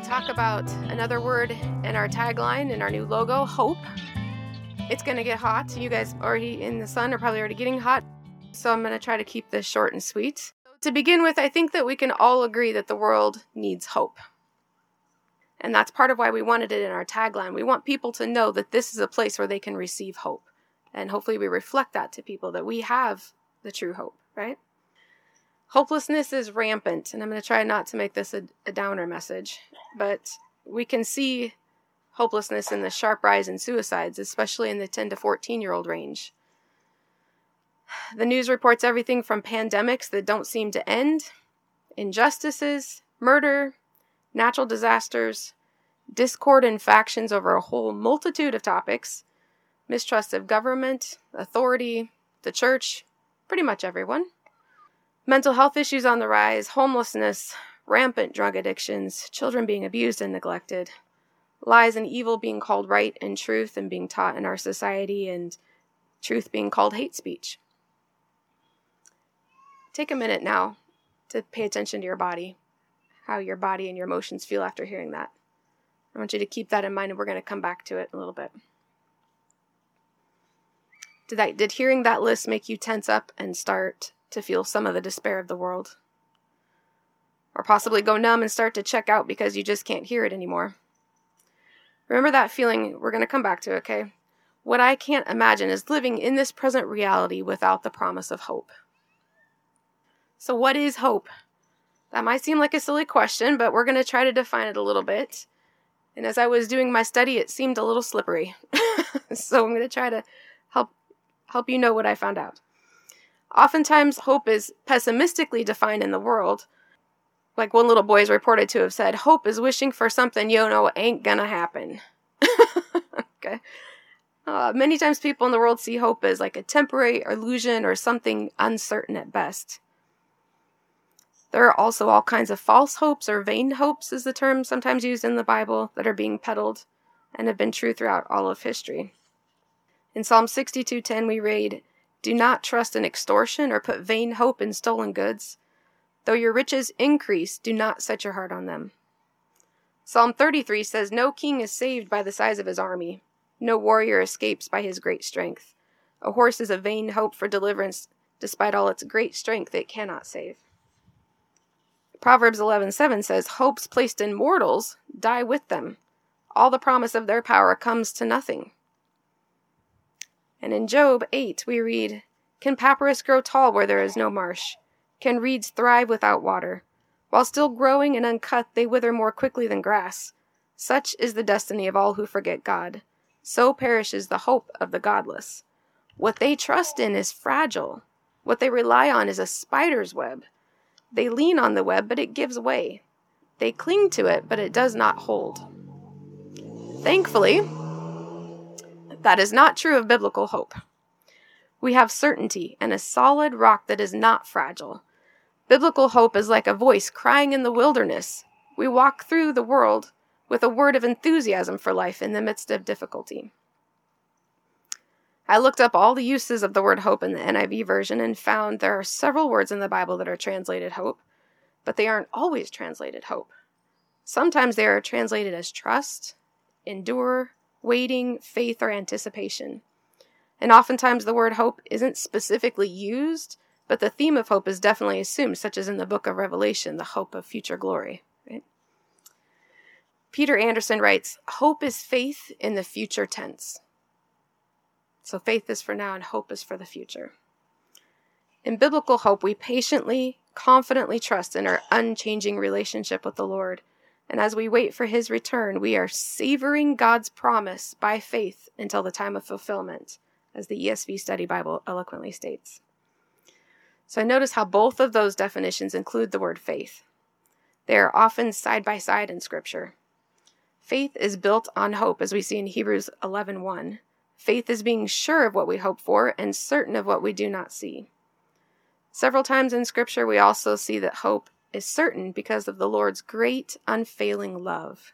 talk about another word in our tagline in our new logo hope. It's going to get hot. You guys already in the sun are probably already getting hot. So I'm going to try to keep this short and sweet. To begin with, I think that we can all agree that the world needs hope. And that's part of why we wanted it in our tagline. We want people to know that this is a place where they can receive hope. And hopefully we reflect that to people that we have the true hope, right? Hopelessness is rampant, and I'm going to try not to make this a, a downer message, but we can see hopelessness in the sharp rise in suicides, especially in the 10 to 14 year old range. The news reports everything from pandemics that don't seem to end, injustices, murder, natural disasters, discord and factions over a whole multitude of topics, mistrust of government, authority, the church, pretty much everyone. Mental health issues on the rise, homelessness, rampant drug addictions, children being abused and neglected, lies and evil being called right and truth and being taught in our society, and truth being called hate speech. Take a minute now to pay attention to your body, how your body and your emotions feel after hearing that. I want you to keep that in mind, and we're going to come back to it a little bit. Did that did hearing that list make you tense up and start to feel some of the despair of the world? Or possibly go numb and start to check out because you just can't hear it anymore? Remember that feeling, we're going to come back to, it, okay? What I can't imagine is living in this present reality without the promise of hope. So, what is hope? That might seem like a silly question, but we're going to try to define it a little bit. And as I was doing my study, it seemed a little slippery. so, I'm going to try to help help you know what I found out. Oftentimes, hope is pessimistically defined in the world. Like one little boy is reported to have said, Hope is wishing for something you know ain't gonna happen. okay. Uh, many times, people in the world see hope as like a temporary illusion or something uncertain at best. There are also all kinds of false hopes or vain hopes, is the term sometimes used in the Bible, that are being peddled and have been true throughout all of history. In Psalm 62:10 we read, "Do not trust in extortion or put vain hope in stolen goods. Though your riches increase, do not set your heart on them." Psalm 33 says, "No king is saved by the size of his army. No warrior escapes by his great strength. A horse is a vain hope for deliverance, despite all its great strength it cannot save." Proverbs 11:7 says, "Hopes placed in mortals die with them. All the promise of their power comes to nothing." And in Job 8, we read, Can papyrus grow tall where there is no marsh? Can reeds thrive without water? While still growing and uncut, they wither more quickly than grass. Such is the destiny of all who forget God. So perishes the hope of the godless. What they trust in is fragile. What they rely on is a spider's web. They lean on the web, but it gives way. They cling to it, but it does not hold. Thankfully, that is not true of biblical hope. We have certainty and a solid rock that is not fragile. Biblical hope is like a voice crying in the wilderness. We walk through the world with a word of enthusiasm for life in the midst of difficulty. I looked up all the uses of the word hope in the NIV version and found there are several words in the Bible that are translated hope, but they aren't always translated hope. Sometimes they are translated as trust, endure, waiting, faith, or anticipation. And oftentimes the word hope isn't specifically used, but the theme of hope is definitely assumed, such as in the book of Revelation, the hope of future glory. Right? Peter Anderson writes Hope is faith in the future tense. So faith is for now and hope is for the future. In biblical hope, we patiently, confidently trust in our unchanging relationship with the Lord and as we wait for his return, we are savoring God's promise by faith until the time of fulfillment, as the ESV Study Bible eloquently states. So I notice how both of those definitions include the word faith. They are often side by side in Scripture. Faith is built on hope, as we see in Hebrews 11:1. Faith is being sure of what we hope for and certain of what we do not see. Several times in Scripture, we also see that hope is certain because of the Lord's great, unfailing love.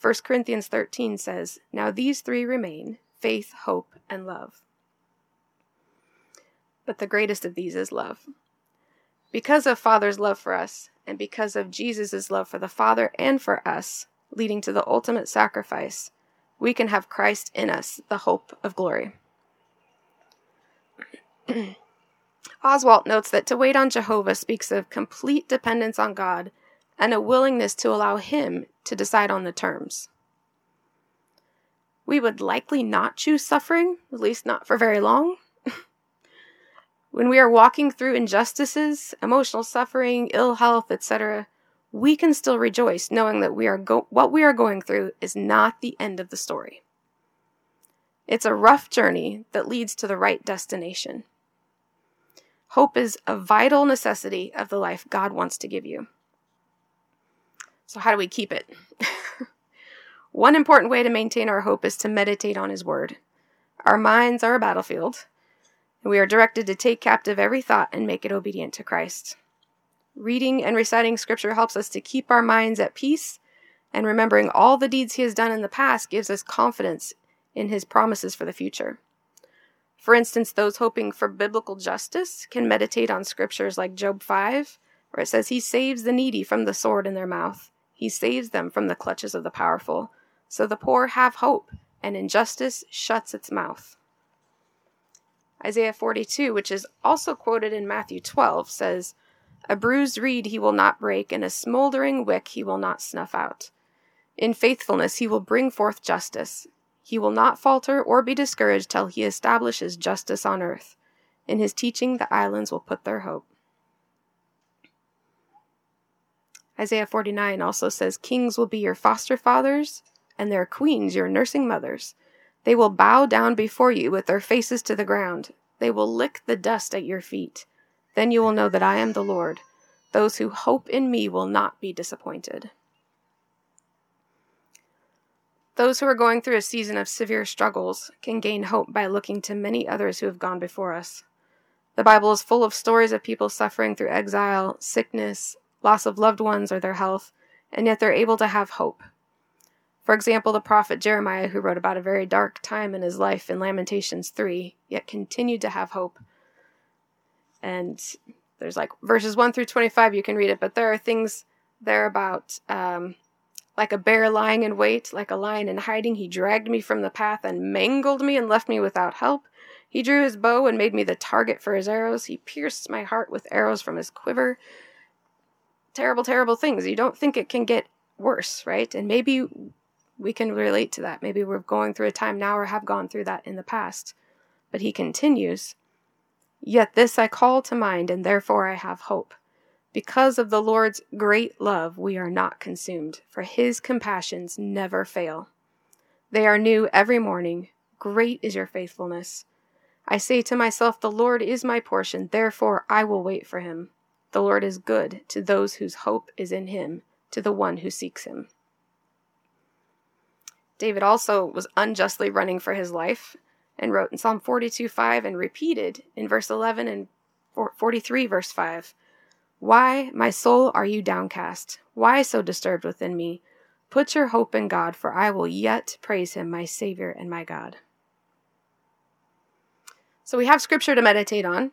1 Corinthians 13 says, Now these three remain faith, hope, and love. But the greatest of these is love. Because of Father's love for us, and because of Jesus' love for the Father and for us, leading to the ultimate sacrifice, we can have Christ in us, the hope of glory. Oswalt notes that to wait on Jehovah speaks of complete dependence on God and a willingness to allow Him to decide on the terms. We would likely not choose suffering, at least not for very long. when we are walking through injustices, emotional suffering, ill health, etc., we can still rejoice knowing that we are go- what we are going through is not the end of the story. It's a rough journey that leads to the right destination. Hope is a vital necessity of the life God wants to give you. So, how do we keep it? One important way to maintain our hope is to meditate on His Word. Our minds are a battlefield, and we are directed to take captive every thought and make it obedient to Christ. Reading and reciting Scripture helps us to keep our minds at peace, and remembering all the deeds He has done in the past gives us confidence in His promises for the future. For instance, those hoping for biblical justice can meditate on scriptures like Job 5, where it says, He saves the needy from the sword in their mouth he saves them from the clutches of the powerful. So the poor have hope, and injustice shuts its mouth. Isaiah 42, which is also quoted in Matthew 12, says, A bruised reed he will not break, and a smoldering wick he will not snuff out. In faithfulness he will bring forth justice. He will not falter or be discouraged till he establishes justice on earth. In his teaching the islands will put their hope. Isaiah 49 also says, Kings will be your foster fathers, and their queens your nursing mothers. They will bow down before you with their faces to the ground. They will lick the dust at your feet. Then you will know that I am the Lord. Those who hope in me will not be disappointed. Those who are going through a season of severe struggles can gain hope by looking to many others who have gone before us. The Bible is full of stories of people suffering through exile, sickness, loss of loved ones or their health, and yet they're able to have hope. For example, the prophet Jeremiah, who wrote about a very dark time in his life in Lamentations 3, yet continued to have hope. And there's like verses 1 through 25, you can read it, but there are things there about um, like a bear lying in wait, like a lion in hiding. He dragged me from the path and mangled me and left me without help. He drew his bow and made me the target for his arrows. He pierced my heart with arrows from his quiver terrible, terrible things. You don't think it can get worse, right? And maybe we can relate to that. Maybe we're going through a time now or have gone through that in the past. But he continues, Yet this I call to mind, and therefore I have hope. Because of the Lord's great love, we are not consumed, for his compassions never fail. They are new every morning. Great is your faithfulness. I say to myself, The Lord is my portion, therefore I will wait for him. The Lord is good to those whose hope is in him, to the one who seeks him. David also was unjustly running for his life and wrote in Psalm 42 5 and repeated in verse 11 and 43 verse 5 Why, my soul, are you downcast? Why so disturbed within me? Put your hope in God, for I will yet praise him, my Savior and my God. So we have scripture to meditate on.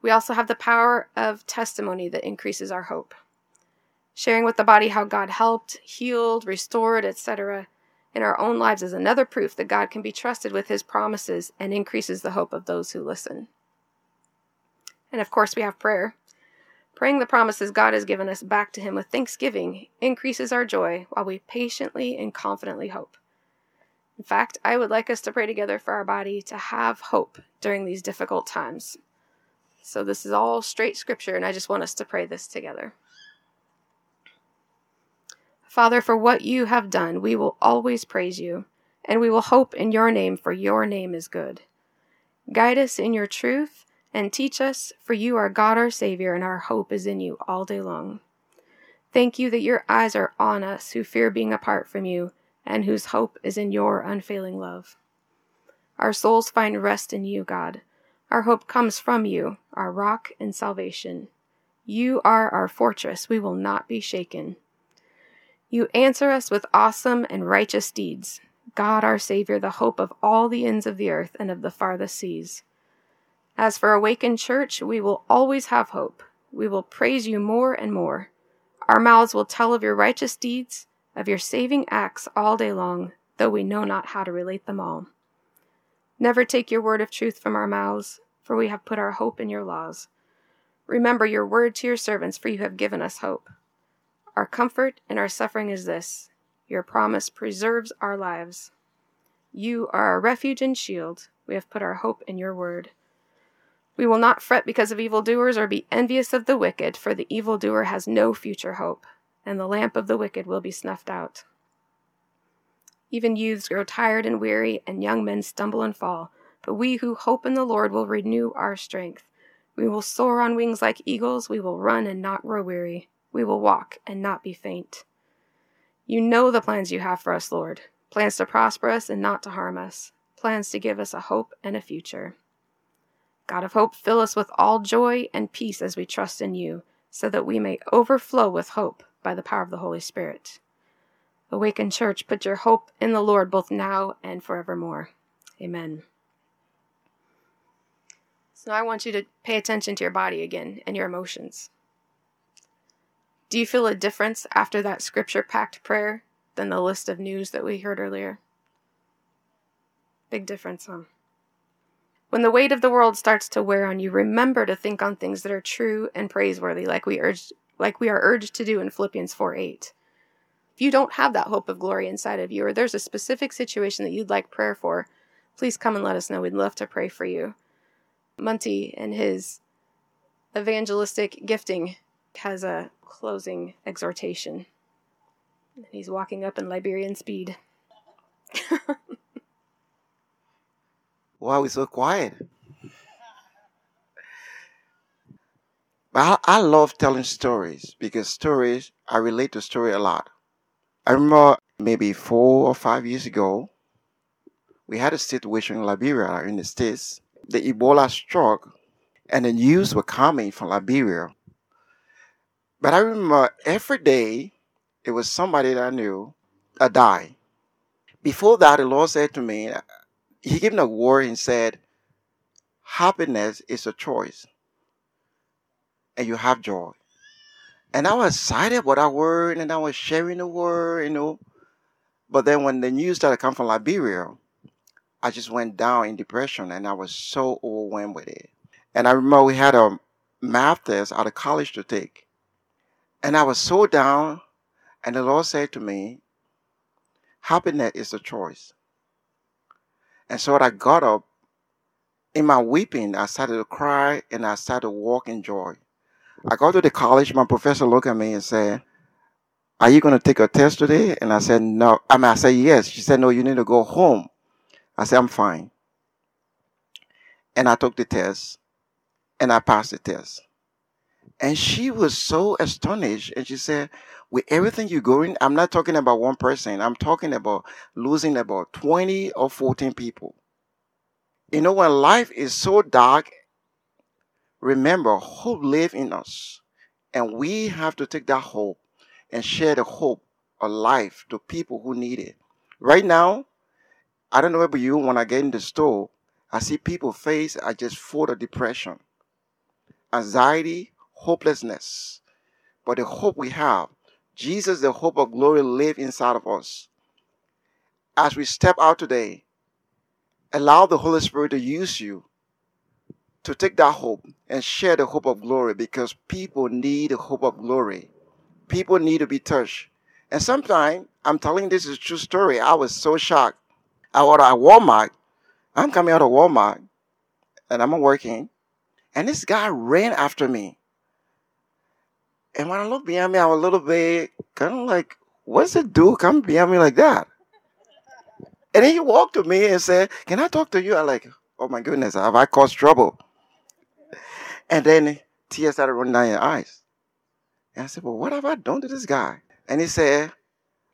We also have the power of testimony that increases our hope. Sharing with the body how God helped, healed, restored, etc., in our own lives is another proof that God can be trusted with his promises and increases the hope of those who listen. And of course, we have prayer. Praying the promises God has given us back to him with thanksgiving increases our joy while we patiently and confidently hope. In fact, I would like us to pray together for our body to have hope during these difficult times. So this is all straight scripture, and I just want us to pray this together. Father, for what you have done, we will always praise you, and we will hope in your name, for your name is good. Guide us in your truth and teach us, for you are God our Savior, and our hope is in you all day long. Thank you that your eyes are on us who fear being apart from you, and whose hope is in your unfailing love. Our souls find rest in you, God our hope comes from you, our rock and salvation. You are our fortress, we will not be shaken. You answer us with awesome and righteous deeds. God, our Savior, the hope of all the ends of the earth and of the farthest seas. As for Awaken Church, we will always have hope. We will praise you more and more. Our mouths will tell of your righteous deeds, of your saving acts all day long, though we know not how to relate them all. Never take your word of truth from our mouths, for we have put our hope in your laws. Remember your word to your servants, for you have given us hope. Our comfort in our suffering is this your promise preserves our lives. You are our refuge and shield. We have put our hope in your word. We will not fret because of evildoers or be envious of the wicked, for the evildoer has no future hope, and the lamp of the wicked will be snuffed out. Even youths grow tired and weary, and young men stumble and fall. But we who hope in the Lord will renew our strength. We will soar on wings like eagles. We will run and not grow weary. We will walk and not be faint. You know the plans you have for us, Lord plans to prosper us and not to harm us, plans to give us a hope and a future. God of hope, fill us with all joy and peace as we trust in you, so that we may overflow with hope by the power of the Holy Spirit. Awaken Church, put your hope in the Lord both now and forevermore. Amen. So now I want you to pay attention to your body again and your emotions. Do you feel a difference after that scripture packed prayer than the list of news that we heard earlier? Big difference, huh? When the weight of the world starts to wear on you, remember to think on things that are true and praiseworthy, like we urged like we are urged to do in Philippians 4 8 if you don't have that hope of glory inside of you, or there's a specific situation that you'd like prayer for, please come and let us know. We'd love to pray for you. Munty and his evangelistic gifting has a closing exhortation. He's walking up in Liberian speed. Why are we so quiet? But I, I love telling stories because stories, I relate to story a lot. I remember maybe four or five years ago, we had a situation in Liberia in the States. The Ebola struck and the news were coming from Liberia. But I remember every day it was somebody that I knew that died. Before that, the Lord said to me, He gave me a word and said, Happiness is a choice, and you have joy. And I was excited about that word and I was sharing the word, you know. But then when the news started coming from Liberia, I just went down in depression and I was so overwhelmed with it. And I remember we had a math test out of college to take. And I was so down, and the Lord said to me, Happiness is a choice. And so I got up. In my weeping, I started to cry and I started to walk in joy. I go to the college. My professor looked at me and said, "Are you going to take a test today?" And I said, "No." I mean, I said, "Yes." She said, "No, you need to go home." I said, "I'm fine." And I took the test, and I passed the test. And she was so astonished, and she said, "With everything you're going, I'm not talking about one person. I'm talking about losing about 20 or 14 people." You know, when life is so dark Remember, hope lives in us. And we have to take that hope and share the hope of life to people who need it. Right now, I don't know about you, when I get in the store, I see people face are just full of depression, anxiety, hopelessness. But the hope we have, Jesus, the hope of glory, live inside of us. As we step out today, allow the Holy Spirit to use you to take that hope and share the hope of glory because people need the hope of glory. People need to be touched. And sometimes, I'm telling this is true story. I was so shocked. I was at Walmart. I'm coming out of Walmart and I'm working. And this guy ran after me. And when I looked behind me, I was a little bit kind of like, what's the dude coming behind me like that? And then he walked to me and said, Can I talk to you? I'm like, Oh my goodness, have I caused trouble? And then tears started running down your eyes. And I said, Well, what have I done to this guy? And he said,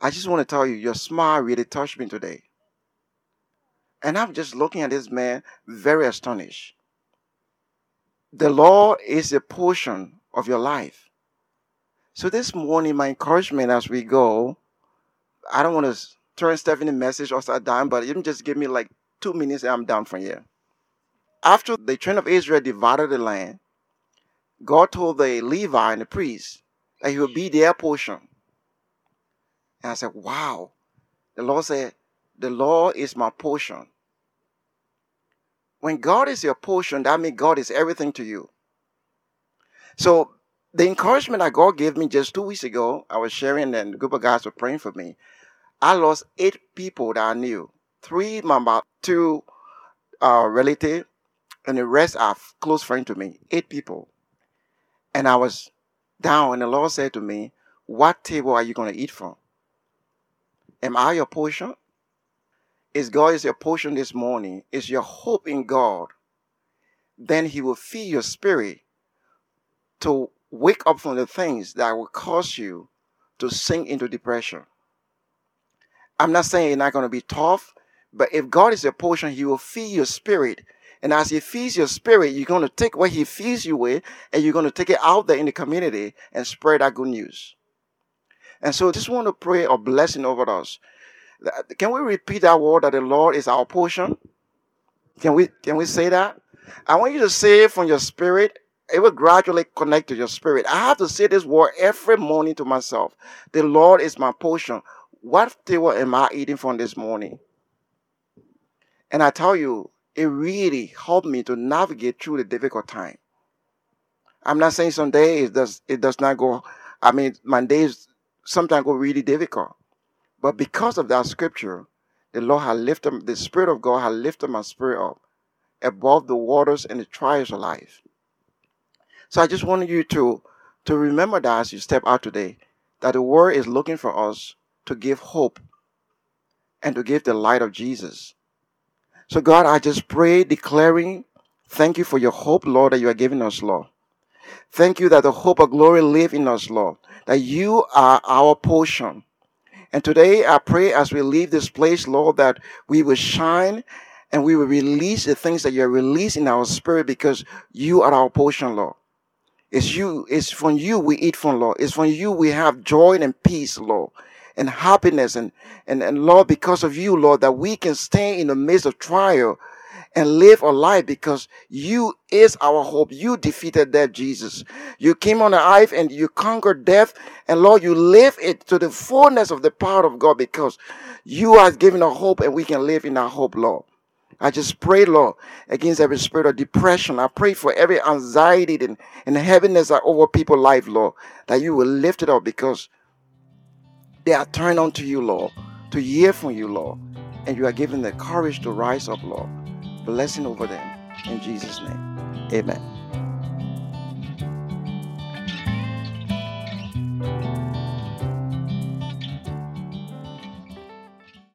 I just want to tell you, your smile really touched me today. And I'm just looking at this man, very astonished. The Lord is a portion of your life. So this morning, my encouragement as we go, I don't want to turn Stephanie message or start down, but even just give me like two minutes and I'm done from here. After the children of Israel divided the land, God told the Levi and the priest, that He would be their portion. And I said, Wow. The Lord said, The Lord is my portion. When God is your portion, that means God is everything to you. So the encouragement that God gave me just two weeks ago, I was sharing and a group of guys were praying for me. I lost eight people that I knew. Three my two uh, relative, and the rest are close friends to me. Eight people. And I was down, and the Lord said to me, What table are you going to eat from? Am I your portion? Is God is your portion this morning? Is your hope in God? Then He will feed your spirit to wake up from the things that will cause you to sink into depression. I'm not saying you're not going to be tough, but if God is your portion, He will feed your spirit. And as He feeds your spirit, you're going to take what He feeds you with and you're going to take it out there in the community and spread that good news. And so just want to pray a blessing over us. Can we repeat that word that the Lord is our portion? Can we can we say that? I want you to say from your spirit it will gradually connect to your spirit. I have to say this word every morning to myself. The Lord is my portion. What table am I eating from this morning? And I tell you, it really helped me to navigate through the difficult time. I'm not saying some days it does it does not go. I mean, my days sometimes go really difficult, but because of that scripture, the Lord has lifted the Spirit of God has lifted my spirit up above the waters and the trials of life. So I just want you to to remember that as you step out today, that the world is looking for us to give hope and to give the light of Jesus. So God, I just pray declaring, thank you for your hope, Lord, that you are giving us, Lord. Thank you that the hope of glory live in us, Lord, that you are our portion. And today I pray as we leave this place, Lord, that we will shine and we will release the things that you are releasing in our spirit because you are our portion, Lord. It's you, it's from you we eat from, Lord. It's from you we have joy and peace, Lord, and happiness. And, and, and Lord, because of you, Lord, that we can stay in the midst of trial and live a life because you is our hope. You defeated death, Jesus. You came on the earth and you conquered death. And Lord, you live it to the fullness of the power of God because you are giving a hope and we can live in our hope, Lord. I just pray, Lord, against every spirit of depression. I pray for every anxiety and, and heaviness that over people's life, Lord, that you will lift it up because they are turned unto you, Lord, to hear from you, Lord. And you are giving the courage to rise up, Lord. Blessing over them. In Jesus' name. Amen.